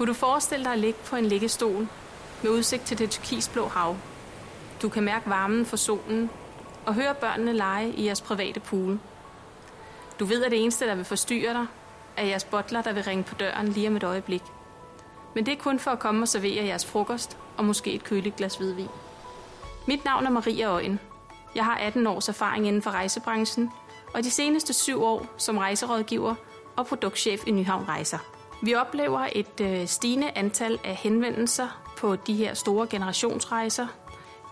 Kunne du forestille dig at ligge på en liggestol med udsigt til det turkisblå hav? Du kan mærke varmen fra solen og høre børnene lege i jeres private pool. Du ved, at det eneste, der vil forstyrre dig, er jeres butler, der vil ringe på døren lige om et øjeblik. Men det er kun for at komme og servere jeres frokost og måske et køligt glas hvidvin. Mit navn er Maria Øjen. Jeg har 18 års erfaring inden for rejsebranchen, og de seneste syv år som rejserådgiver og produktchef i Nyhavn Rejser. Vi oplever et øh, stigende antal af henvendelser på de her store generationsrejser.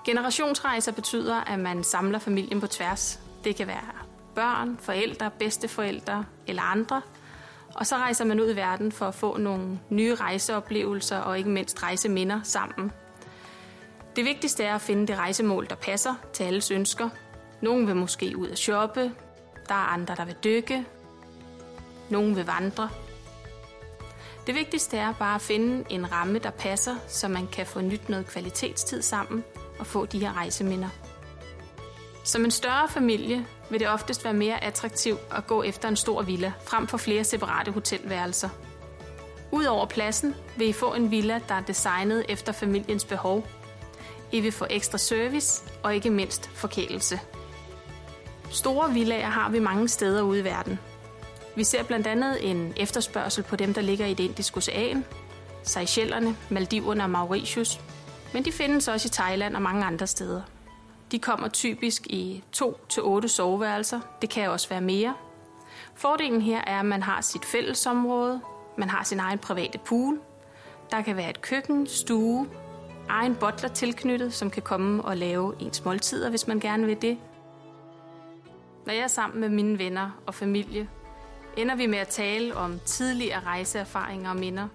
Generationsrejser betyder, at man samler familien på tværs. Det kan være børn, forældre, bedsteforældre eller andre. Og så rejser man ud i verden for at få nogle nye rejseoplevelser og ikke mindst rejseminder sammen. Det vigtigste er at finde det rejsemål, der passer til alles ønsker. Nogle vil måske ud at shoppe, der er andre, der vil dykke, nogle vil vandre. Det vigtigste er bare at finde en ramme, der passer, så man kan få nyt noget kvalitetstid sammen og få de her rejseminder. Som en større familie vil det oftest være mere attraktivt at gå efter en stor villa, frem for flere separate hotelværelser. Udover pladsen vil I få en villa, der er designet efter familiens behov. I vil få ekstra service og ikke mindst forkælelse. Store villaer har vi mange steder ude i verden. Vi ser blandt andet en efterspørgsel på dem, der ligger i det indiske ocean, Seychellerne, Maldiverne og Mauritius, men de findes også i Thailand og mange andre steder. De kommer typisk i 2-8 soveværelser. Det kan også være mere. Fordelen her er, at man har sit fællesområde, man har sin egen private pool, der kan være et køkken, stue, egen butler tilknyttet, som kan komme og lave ens måltider, hvis man gerne vil det. Når jeg er sammen med mine venner og familie, ender vi med at tale om tidligere rejseerfaringer og minder.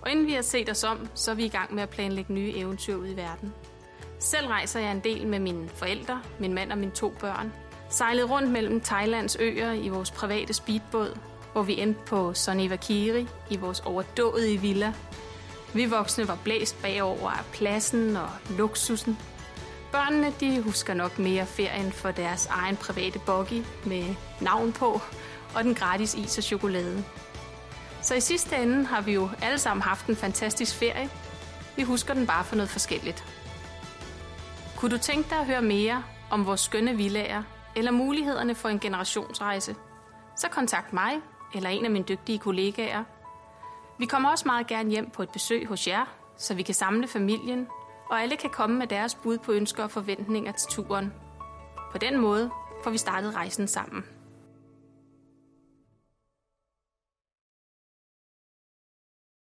Og inden vi har set os om, så er vi i gang med at planlægge nye eventyr ud i verden. Selv rejser jeg en del med mine forældre, min mand og mine to børn. Sejlede rundt mellem Thailands øer i vores private speedbåd, hvor vi endte på Sonivakiri i vores overdådige villa. Vi voksne var blæst bagover af pladsen og luksusen. Børnene de husker nok mere ferien for deres egen private buggy med navn på og den gratis is og chokolade. Så i sidste ende har vi jo alle sammen haft en fantastisk ferie. Vi husker den bare for noget forskelligt. Kunne du tænke dig at høre mere om vores skønne villager eller mulighederne for en generationsrejse, så kontakt mig eller en af mine dygtige kollegaer. Vi kommer også meget gerne hjem på et besøg hos jer, så vi kan samle familien, og alle kan komme med deres bud på ønsker og forventninger til turen. På den måde får vi startet rejsen sammen.